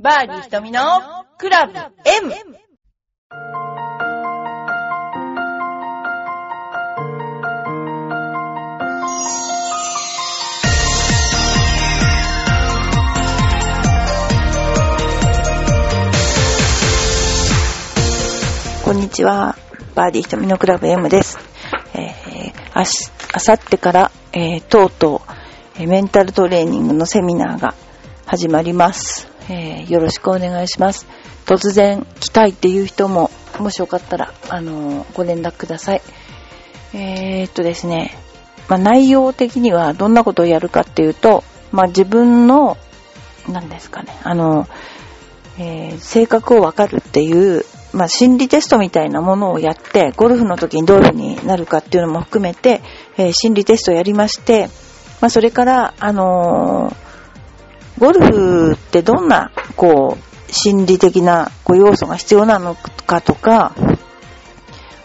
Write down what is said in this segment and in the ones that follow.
バーディー瞳のクラブ M! こんにちは。バーディー瞳のクラブ M です。えー、あし、あさってから、えー、とうとう、メンタルトレーニングのセミナーが始まります。えーよろしくお願いします。突然来たいっていう人も、もしよかったら、あのーご連絡ください。えー、っとですね、まあ、内容的にはどんなことをやるかっていうと、まあ、自分の、何ですかね、あの、えー性格をわかるっていう、まあ、心理テストみたいなものをやって、ゴルフの時にどういう風になるかっていうのも含めて、えー心理テストをやりまして、まあ、それから、あのーゴルフってどんな、こう、心理的なこう要素が必要なのかとか、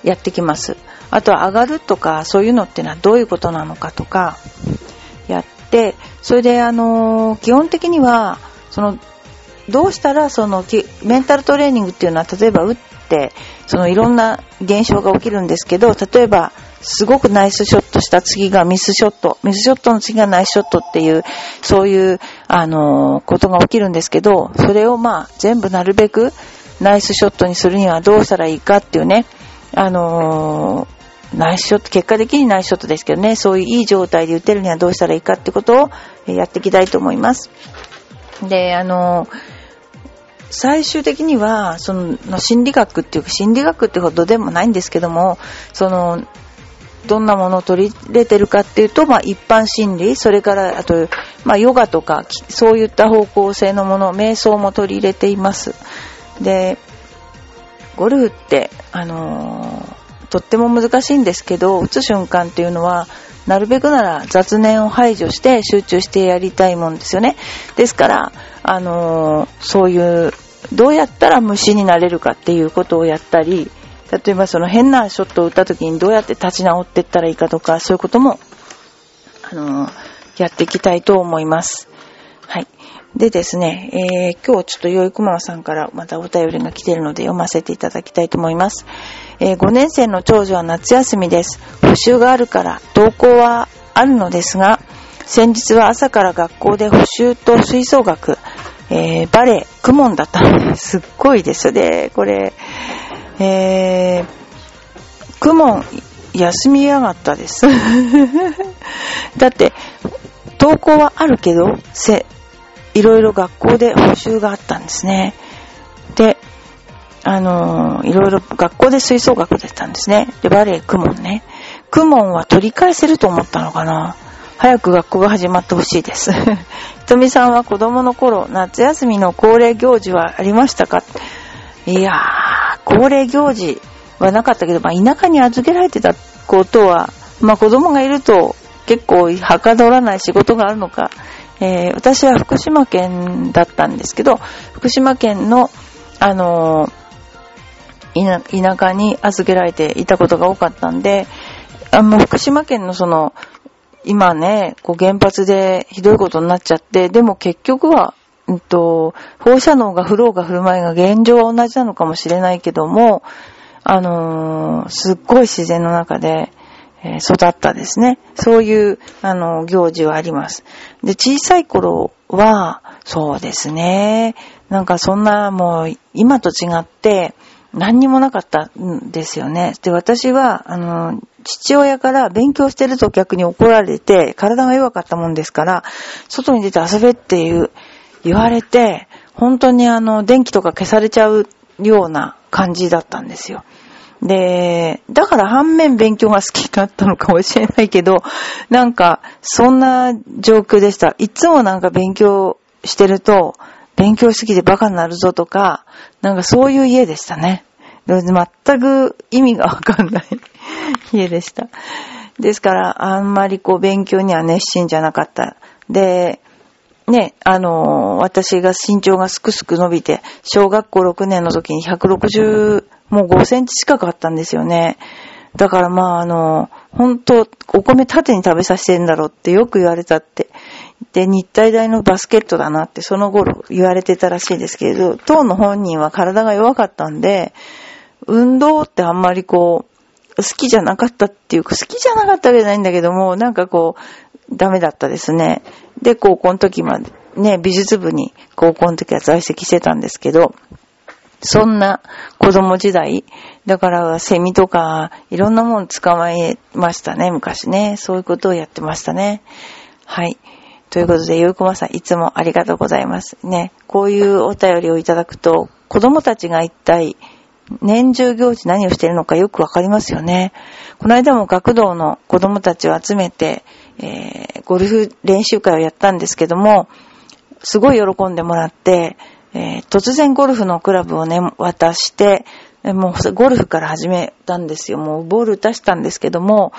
やってきます。あとは上がるとか、そういうのってのはどういうことなのかとか、やって、それで、あのー基本的には、その、どうしたらそのメンタルトレーニングっていうのは例えば打ってそのいろんな現象が起きるんですけど例えばすごくナイスショットした次がミスショットミスショットの次がナイスショットっていうそういうあのことが起きるんですけどそれをまあ全部なるべくナイスショットにするにはどうしたらいいかっていうねあのナイスショット、結果的にナイスショットですけどね、そういういい状態で打てるにはどうしたらいいかってことをやっていきたいと思います。で、あの、最終的には、そ、の心理学っていうか、心理学ってほどでもないんですけども、その、どんなものを取り入れてるかっていうと、まあ一般心理、それから、あと、まあヨガとか、そういった方向性のもの、瞑想も取り入れています。で、ゴルフって、あのーとっても難しいんですけど、打つ瞬間っていうのは、なるべくなら雑念を排除して集中してやりたいもんですよね。ですから、あのーそういう、どうやったら虫になれるかっていうことをやったり、例えばその変なショットを打った時にどうやって立ち直っていったらいいかとか、そういうことも、あのやっていきたいと思います。はい。でですね、えー今日ちょっとよいくまさんからまたお便りが来ているので読ませていただきたいと思います。えー5年生の長女は夏休みです。補習があるから登校はあるのですが、先日は朝から学校で補習と吹奏楽、えーバレエ、クモンだったのですっごいですよね。これ、えー、クモン休みやがったです。だって、登校はあるけど、せ、いろいろ学校で補習があったんですね。で、あのーいろいろ学校で吹奏楽だったんですね。で、バレエ、クモンね。クモンは取り返せると思ったのかな早く学校が始まってほしいです。ひとみさんは子供の頃、夏休みの恒例行事はありましたか？いやー、恒例行事はなかったけど、まあ、田舎に預けられてたことは、まあ、子供がいると結構はかどらない仕事があるのか、えー私は福島県だったんですけど、福島県の、あのー田田舎に預けられていたことが多かったんで、あの、福島県のその、今ね、こう原発でひどいことになっちゃって、でも結局は、んと、放射能が降ろうが降る前が現状は同じなのかもしれないけども、あのーすっごい自然の中で、えー育ったですね。そういう、あの、行事はあります。で、小さい頃は、そうですね。なんかそんなもう、今と違って、何にもなかったんですよね。で、私は、あの、父親から勉強してると逆に怒られて、体が弱かったもんですから、外に出て遊べっていう、言われて、本当にあの、電気とか消されちゃうような感じだったんですよ。で、だから反面勉強が好きだったのかもしれないけど、なんか、そんな状況でした。いつもなんか勉強してると、勉強しすぎてバカになるぞとか、なんかそういう家でしたね。全く意味がわかんない 家でした。ですから、あんまりこう勉強には熱心じゃなかった。で、ね、あのー私が身長がすくすく伸びて、小学校6年の時に160、もう5センチ近くあったんですよね。だからまああの、本当お米縦に食べさせてんだろうってよく言われたってで、日体大のバスケットだなってその頃言われてたらしいですけれど、当の本人は体が弱かったんで、運動ってあんまりこう、好きじゃなかったっていうか、好きじゃなかったわけじゃないんだけども、なんかこう、ダメだったですね。で、高校の時まで、ね、美術部に高校の時は在籍してたんですけど、そんな子供時代、だからセミとかいろんなもの捕まえましたね、昔ね。そういうことをやってましたね。はい。ということで、ゆうこまさん、いつもありがとうございます。ね、こういうお便りをいただくと、子供たちが一体、年中行事何をしているのかよくわかりますよね。この間も学童の子供たちを集めて、えー、ゴルフ練習会をやったんですけども、すごい喜んでもらって、えー、突然ゴルフのクラブをね、渡して、もうゴルフから始めたんですよ。もうボール打たしたんですけども、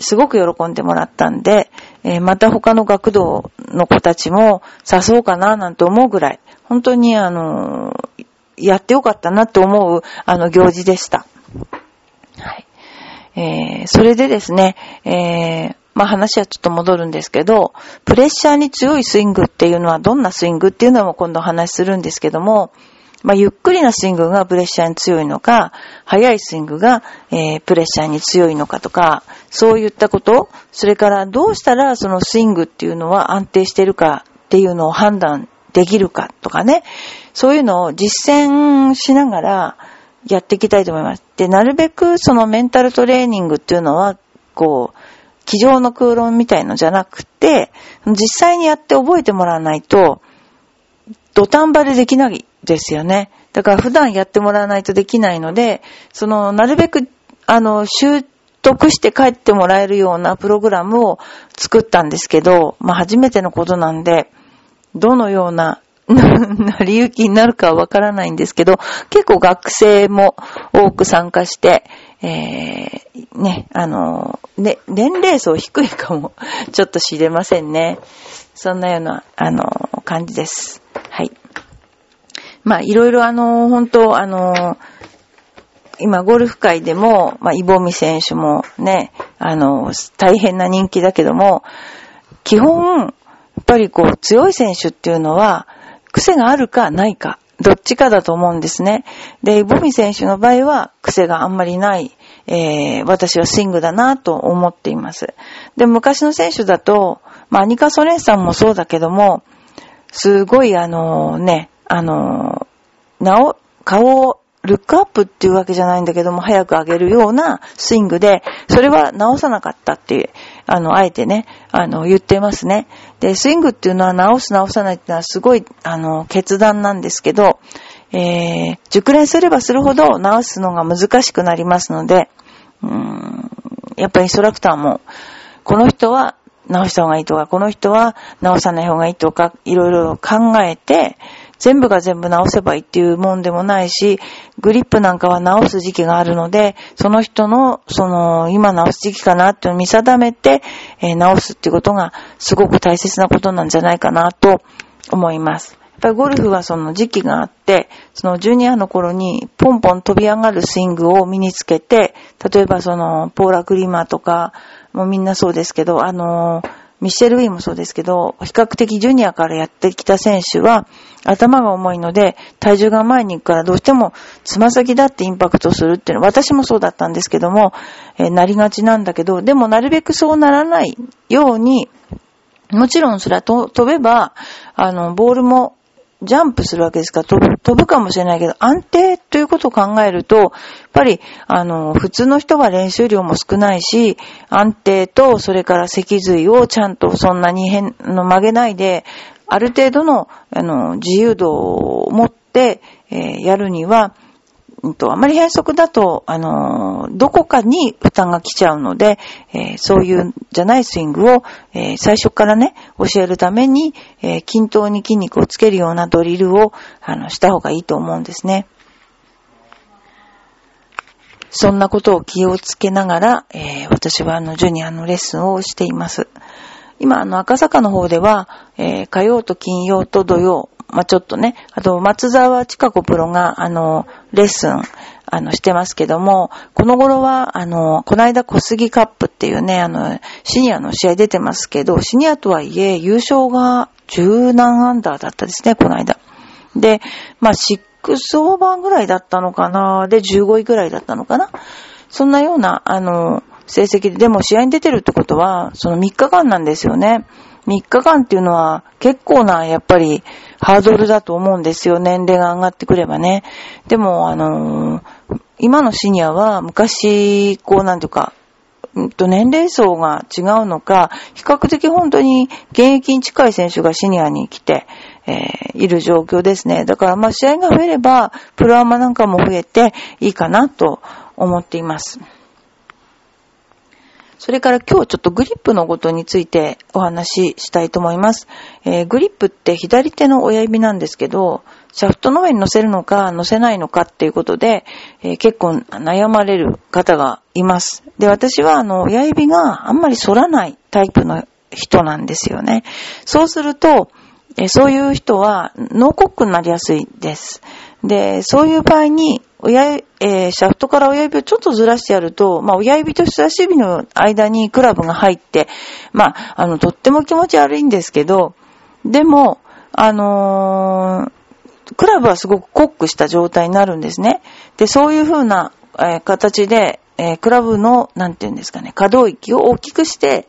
すごく喜んでもらったんで、えー、また他の学童の子たちも誘おうかななんて思うぐらい、本当にあのー、やってよかったなって思う、あの、行事でした。はい。えー、それでですね、えー、まあ話はちょっと戻るんですけど、プレッシャーに強いスイングっていうのはどんなスイングっていうのも今度お話しするんですけども、まあ、ゆっくりなスイングがプレッシャーに強いのか、速いスイングが、えー、プレッシャーに強いのかとか、そういったこと、それからどうしたらそのスイングっていうのは安定してるかっていうのを判断できるかとかね、そういうのを実践しながらやっていきたいと思います。で、なるべくそのメンタルトレーニングっていうのは、こう、机上の空論みたいのじゃなくて、実際にやって覚えてもらわないと、土壇場でできないですよね。だから普段やってもらわないとできないので、その、なるべく、あの、習得して帰ってもらえるようなプログラムを作ったんですけど、まあ初めてのことなんで、どのような 成り行きになるかはわからないんですけど、結構学生も多く参加して、えー、ね、あの、ね、年齢層低いかも、ちょっと知れませんね。そんなような、あの、感じです。はい。まあ、いろいろあの、本当あの、今、ゴルフ界でも、まあ、イボミ選手もね、あの、大変な人気だけども、基本、やっぱりこう、強い選手っていうのは、癖があるかないか、どっちかだと思うんですね。で、ボミ選手の場合は、癖があんまりない、えー、私はスイングだなと思っています。で、昔の選手だと、まあ、アニカ・ソレンさんもそうだけども、すごいあのね、あの、なお、顔をルックアップっていうわけじゃないんだけども、早く上げるようなスイングで、それは直さなかったっていう、あの、あえてね、あの、言ってますね。で、スイングっていうのは直す直さないっていうのはすごい、あの、決断なんですけど、えー、熟練すればするほど直すのが難しくなりますので、うーん、やっぱりインストラクターも、この人は直した方がいいとか、この人は直さない方がいいとか、いろいろ考えて、全部が全部直せばいいっていうもんでもないし、グリップなんかは直す時期があるので、その人の、その、今直す時期かなっていうのを見定めて、えー、直すっていうことがすごく大切なことなんじゃないかなと思います。やっぱりゴルフはその時期があって、そのジュニアの頃にポンポン飛び上がるスイングを身につけて、例えばそのポーラ・クリーマーとか、もうみんなそうですけど、あのーミシェル・ウィーもそうですけど、比較的ジュニアからやってきた選手は、頭が重いので、体重が前に行くからどうしてもつま先だってインパクトするっていうのは、私もそうだったんですけども、えー、なりがちなんだけど、でもなるべくそうならないように、もちろんそれは飛べば、あの、ボールもジャンプするわけですから飛ぶ、飛ぶかもしれないけど、安定ということを考えると、やっぱり、あの、普通の人は練習量も少ないし、安定と、それから脊髄をちゃんとそんなに変、の曲げないで、ある程度の、あの、自由度を持って、えー、やるには、んと、あまり変則だと、あの、どこかに負担が来ちゃうので、えー、そういうじゃないスイングを、えー、最初からね、教えるために、えー、均等に筋肉をつけるようなドリルを、あの、した方がいいと思うんですね。そんなことを気をつけながら、え私はあの、ジュニアのレッスンをしています。今、あの、赤坂の方では、え火曜と金曜と土曜、まあ、ちょっとね、あと、松沢千佳子プロが、あの、レッスン、あの、してますけども、この頃は、あの、この間小杉カップっていうね、あの、シニアの試合出てますけど、シニアとはいえ、優勝が10何アンダーだったですね、この間。で、まあ、6オーバーぐらいだったのかな、で、15位ぐらいだったのかな。そんなような、あの、成績で、でも試合に出てるってことは、その3日間なんですよね。3日間っていうのは結構な、やっぱり、ハードルだと思うんですよ。年齢が上がってくればね。でも、あのー、今のシニアは昔、こうなんとか、と年齢層が違うのか、比較的本当に現役に近い選手がシニアに来て、えー、いる状況ですね。だからまあ試合が増えれば、プロアマなんかも増えていいかなと思っています。それから今日ちょっとグリップのことについてお話ししたいと思います。えー、グリップって左手の親指なんですけど、シャフトの上に乗せるのか乗せないのかっていうことで、えー、結構悩まれる方がいます。で、私はあの親指があんまり反らないタイプの人なんですよね。そうすると、えそういう人は脳コックになりやすいです。で、そういう場合に、親、えー、シャフトから親指をちょっとずらしてやると、まあ、親指と人差し指の間にクラブが入って、まあ、あの、とっても気持ち悪いんですけど、でも、あのー、クラブはすごくコックした状態になるんですね。で、そういう風な、えー、形で、えー、クラブの、なんていうんですかね、可動域を大きくして、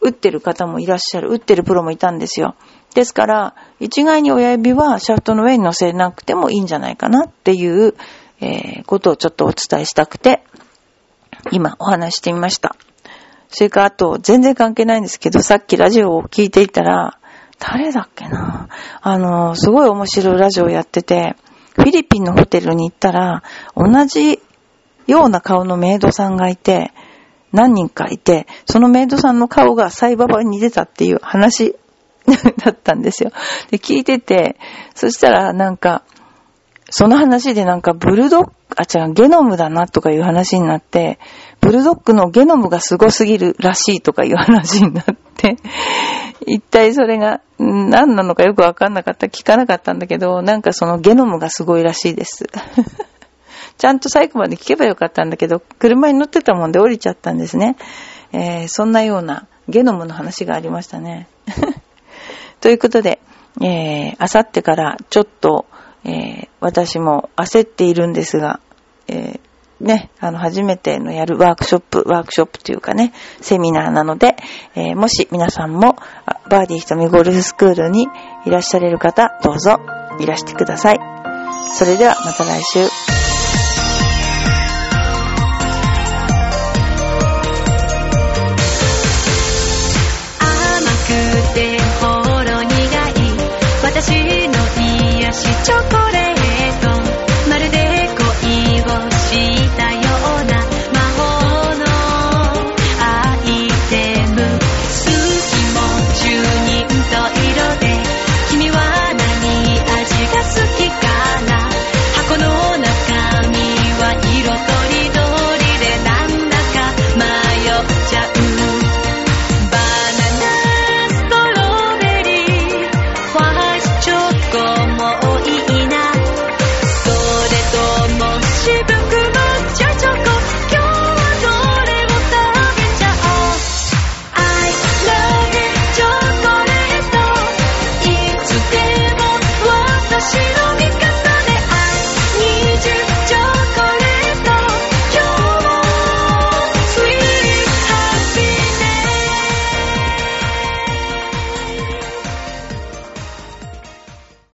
打ってる方もいらっしゃる、打ってるプロもいたんですよ。ですから、一概に親指はシャフトの上に乗せなくてもいいんじゃないかなっていう、えー、ことをちょっとお伝えしたくて、今お話してみました。それからあと、全然関係ないんですけど、さっきラジオを聞いていたら、誰だっけなあの、すごい面白いラジオやってて、フィリピンのホテルに行ったら、同じような顔のメイドさんがいて、何人かいて、そのメイドさんの顔がサイババに出たっていう話だったんですよ。で、聞いてて、そしたらなんか、その話でなんかブルドッグ、あ、違う、ゲノムだなとかいう話になって、ブルドッグのゲノムがすごすぎるらしいとかいう話になって、一体それが何なのかよくわかんなかった、聞かなかったんだけど、なんかそのゲノムがすごいらしいです。ちゃんと最後まで聞けばよかったんだけど、車に乗ってたもんで降りちゃったんですね。えー、そんなようなゲノムの話がありましたね。ということで、えー、あさってからちょっと、えー、私も焦っているんですが、えー、ね、あの、初めてのやるワークショップ、ワークショップというかね、セミナーなので、えー、もし皆さんも、バーディーひとみゴルフスクールにいらっしゃれる方、どうぞいらしてください。それではまた来週。chocolate.